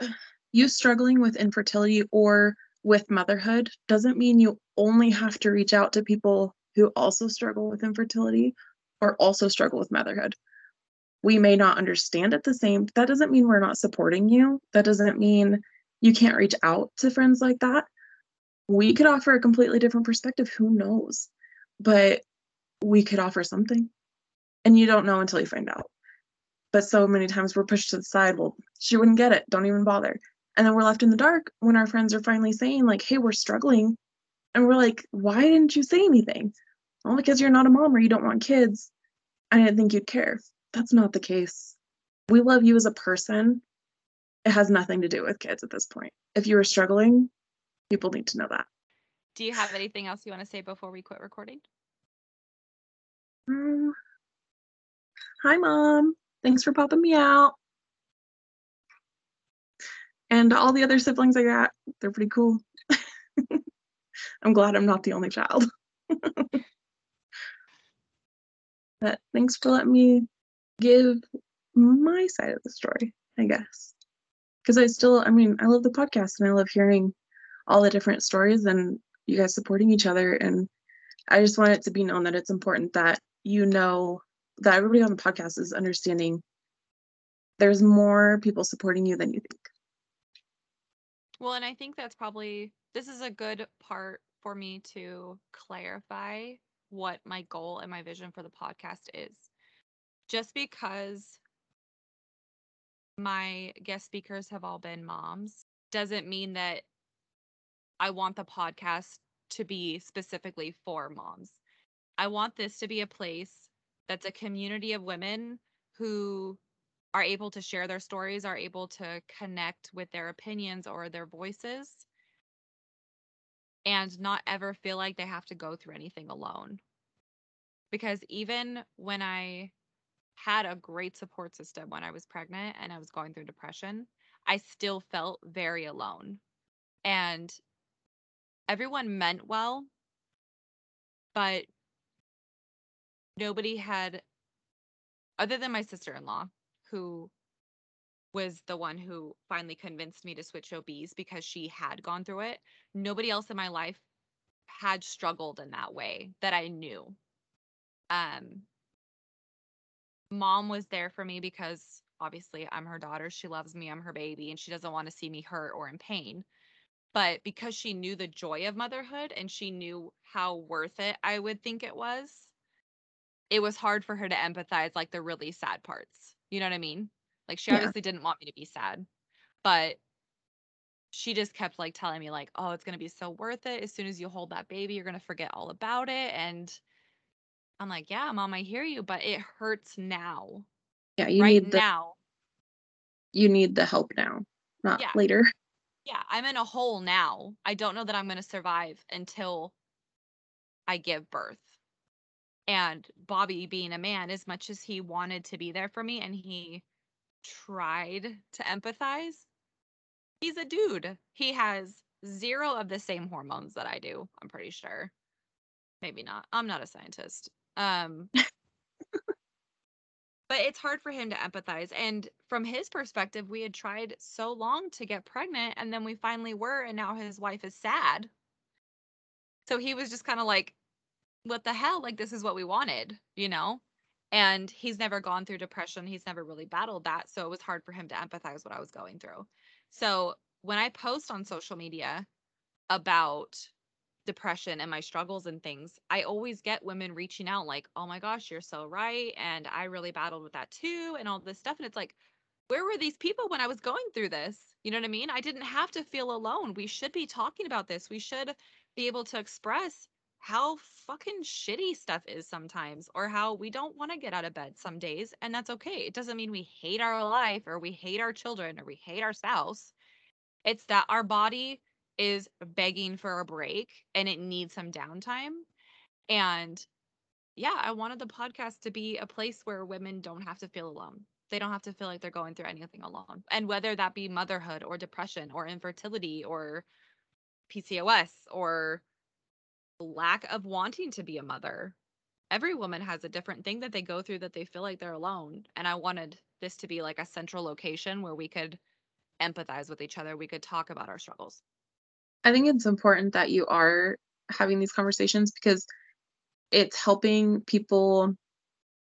you struggling with infertility or with motherhood doesn't mean you only have to reach out to people who also struggle with infertility or also struggle with motherhood. We may not understand it the same. That doesn't mean we're not supporting you. That doesn't mean you can't reach out to friends like that. We could offer a completely different perspective. Who knows? But we could offer something. And you don't know until you find out. But so many times we're pushed to the side. Well, she wouldn't get it. Don't even bother. And then we're left in the dark when our friends are finally saying, like, hey, we're struggling. And we're like, why didn't you say anything? Well, because you're not a mom or you don't want kids. I didn't think you'd care. That's not the case. We love you as a person. It has nothing to do with kids at this point. If you were struggling, people need to know that.
Do you have anything else you want to say before we quit recording?
Um, hi, mom. Thanks for popping me out. And all the other siblings I got, they're pretty cool. I'm glad I'm not the only child. but thanks for letting me give my side of the story, I guess. Because I still, I mean, I love the podcast and I love hearing all the different stories and you guys supporting each other. And I just want it to be known that it's important that you know that everybody on the podcast is understanding there's more people supporting you than you think.
Well, and I think that's probably this is a good part for me to clarify what my goal and my vision for the podcast is. Just because my guest speakers have all been moms doesn't mean that I want the podcast to be specifically for moms. I want this to be a place that's a community of women who are able to share their stories, are able to connect with their opinions or their voices, and not ever feel like they have to go through anything alone. Because even when I had a great support system when I was pregnant and I was going through depression, I still felt very alone. And everyone meant well, but nobody had, other than my sister in law, who was the one who finally convinced me to switch OBs because she had gone through it. Nobody else in my life had struggled in that way that I knew. Um, mom was there for me because obviously I'm her daughter. She loves me. I'm her baby, and she doesn't want to see me hurt or in pain. But because she knew the joy of motherhood and she knew how worth it I would think it was, it was hard for her to empathize like the really sad parts. You know what I mean? Like she
Yeah.
obviously didn't want me to be sad, but she just kept like telling me like, "Oh, it's going to be so worth it. As soon as you hold that baby, you're going to forget all about it." And I'm like, "Yeah, mom, I hear you, but it hurts now.
Yeah, you
right
need the
now.
you need the help now, not
Yeah.
later.
Yeah, I'm in a hole now. I don't know that I'm going to survive until I give birth." And Bobby being a man as much as he wanted to be there for me and he tried to empathize, he's a dude. He has zero of the same hormones that I do, I'm pretty sure. Maybe not. I'm not a scientist. Um but it's hard for him to empathize and from his perspective, we had tried so long to get pregnant and then we finally were and now his wife is sad. So he was just kind of like what the hell? Like this is what we wanted, you know? And he's never gone through depression. He's never really battled that. So it was hard for him to empathize what I was going through. So when I post on social media about depression and my struggles and things, I always get women reaching out like, oh my gosh, you're so right. And I really battled with that too, and all this stuff. And it's like, where were these people when I was going through this? You know what I mean? I didn't have to feel alone. We should be talking about this. We should be able to express how fucking shitty stuff is sometimes or how we don't want to get out of bed some days and that's okay. It doesn't mean we hate our life or we hate our children or we hate our spouse. It's that our body is begging for a break and it needs some downtime. And yeah, I wanted the podcast to be a place where women don't have to feel alone. They don't have to feel like they're going through anything alone. And whether that be motherhood or depression or infertility or PCOS or lack of wanting to be a mother. Every woman has a different thing that they go through that they feel like they're alone. And I wanted this to be like a central location where we could empathize with each other. We could talk about our struggles.
I think it's important that you are having these conversations because it's helping people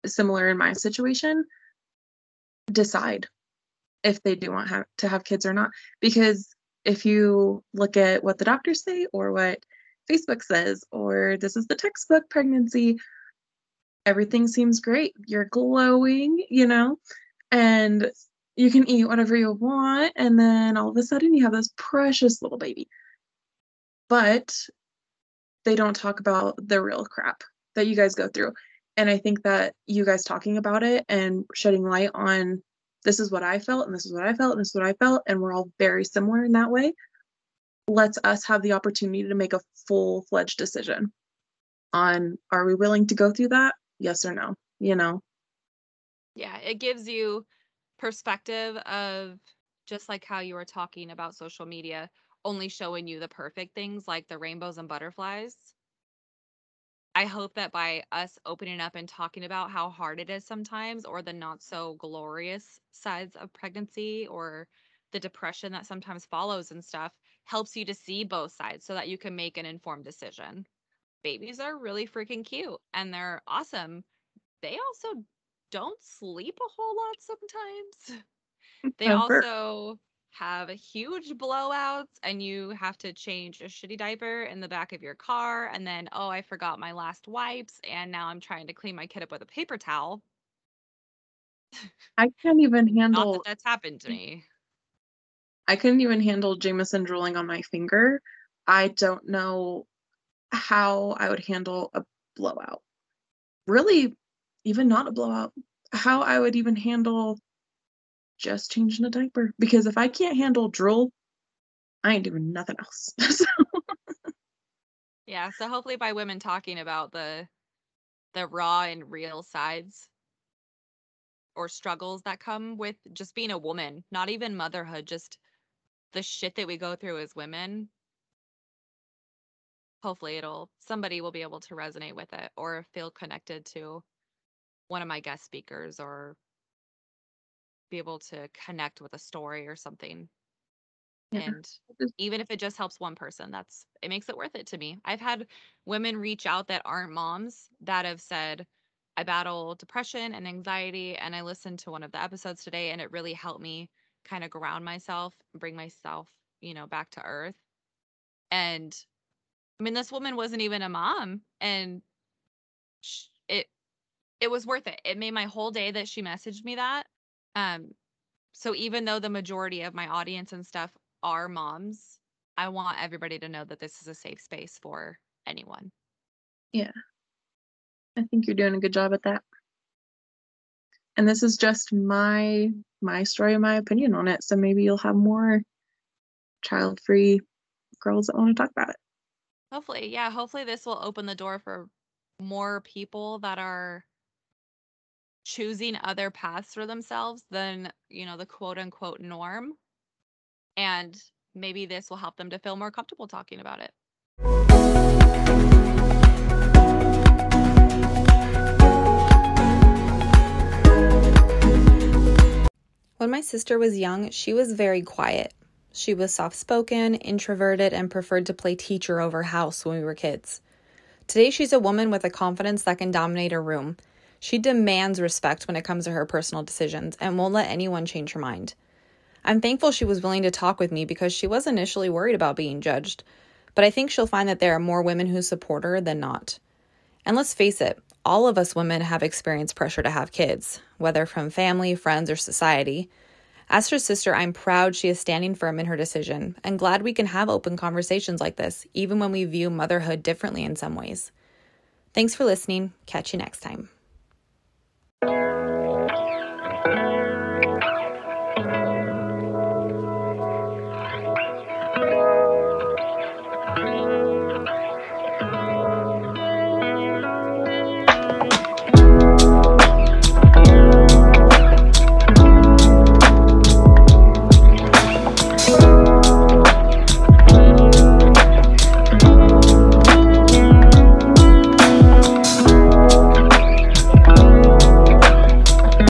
similar in my situation decide if they do want have, to have kids or not. Because if you look at what the doctors say or what Facebook says, or this is the textbook pregnancy, everything seems great. You're glowing, you know, and you can eat whatever you want. And then all of a sudden you have this precious little baby. But they don't talk about the real crap that you guys go through. And I think that you guys talking about it and shedding light on this is what I felt, and this is what I felt, and this is what I felt, and we're all very similar in that way, lets us have the opportunity to make a full fledged decision on are we willing to go through that? Yes or no, you know?
Yeah, it gives you perspective of just like how you were talking about social media only showing you the perfect things like the rainbows and butterflies. I hope that by us opening up and talking about how hard it is sometimes, or the not so glorious sides of pregnancy, or the depression that sometimes follows and stuff, helps you to see both sides so that you can make an informed decision. Babies are really freaking cute and they're awesome. They also don't sleep a whole lot sometimes. They also have huge blowouts and you have to change a shitty diaper in the back of your car and then oh I forgot my last wipes and now I'm trying to clean my kid up with a paper towel.
I can't even
Not that
handle
that's happened to me.
I couldn't even handle Jameson drooling on my finger. I don't know how I would handle a blowout. Really, even not a blowout. How I would even handle just changing a diaper. Because if I can't handle drool, I ain't doing nothing else. So,
Yeah, so hopefully by women talking about the the raw and real sides or struggles that come with just being a woman, not even motherhood, just the shit that we go through as women. Hopefully it'll somebody will be able to resonate with it or feel connected to one of my guest speakers or be able to connect with a story or something.
Yeah.
And even if it just helps one person, that's it makes it worth it to me. I've had women reach out that aren't moms that have said, I battle depression and anxiety. And I listened to one of the episodes today and it really helped me kind of ground myself, bring myself, you know, back to earth. And I mean, this woman wasn't even a mom and it, it was worth it. It made my whole day that she messaged me that. Um, so even though the majority of my audience and stuff are moms, I want everybody to know that this is a safe space for anyone.
Yeah. I think you're doing a good job at that. And this is just my my story and my opinion on it. So maybe you'll have more child-free girls that want to talk about it.
Hopefully, yeah, hopefully this will open the door for more people that are choosing other paths for themselves than, you know, the quote unquote norm. And maybe this will help them to feel more comfortable talking about it.
When my sister was young, she was very quiet. She was soft spoken, introverted, and preferred to play teacher over house when we were kids. Today, she's a woman with a confidence that can dominate a room. She demands respect when it comes to her personal decisions and won't let anyone change her mind. I'm thankful she was willing to talk with me because she was initially worried about being judged, but I think she'll find that there are more women who support her than not. And let's face it, all of us women have experienced pressure to have kids, whether from family, friends, or society. As her sister, I'm proud she is standing firm in her decision and glad we can have open conversations like this, even when we view motherhood differently in some ways. Thanks for listening. Catch you next time.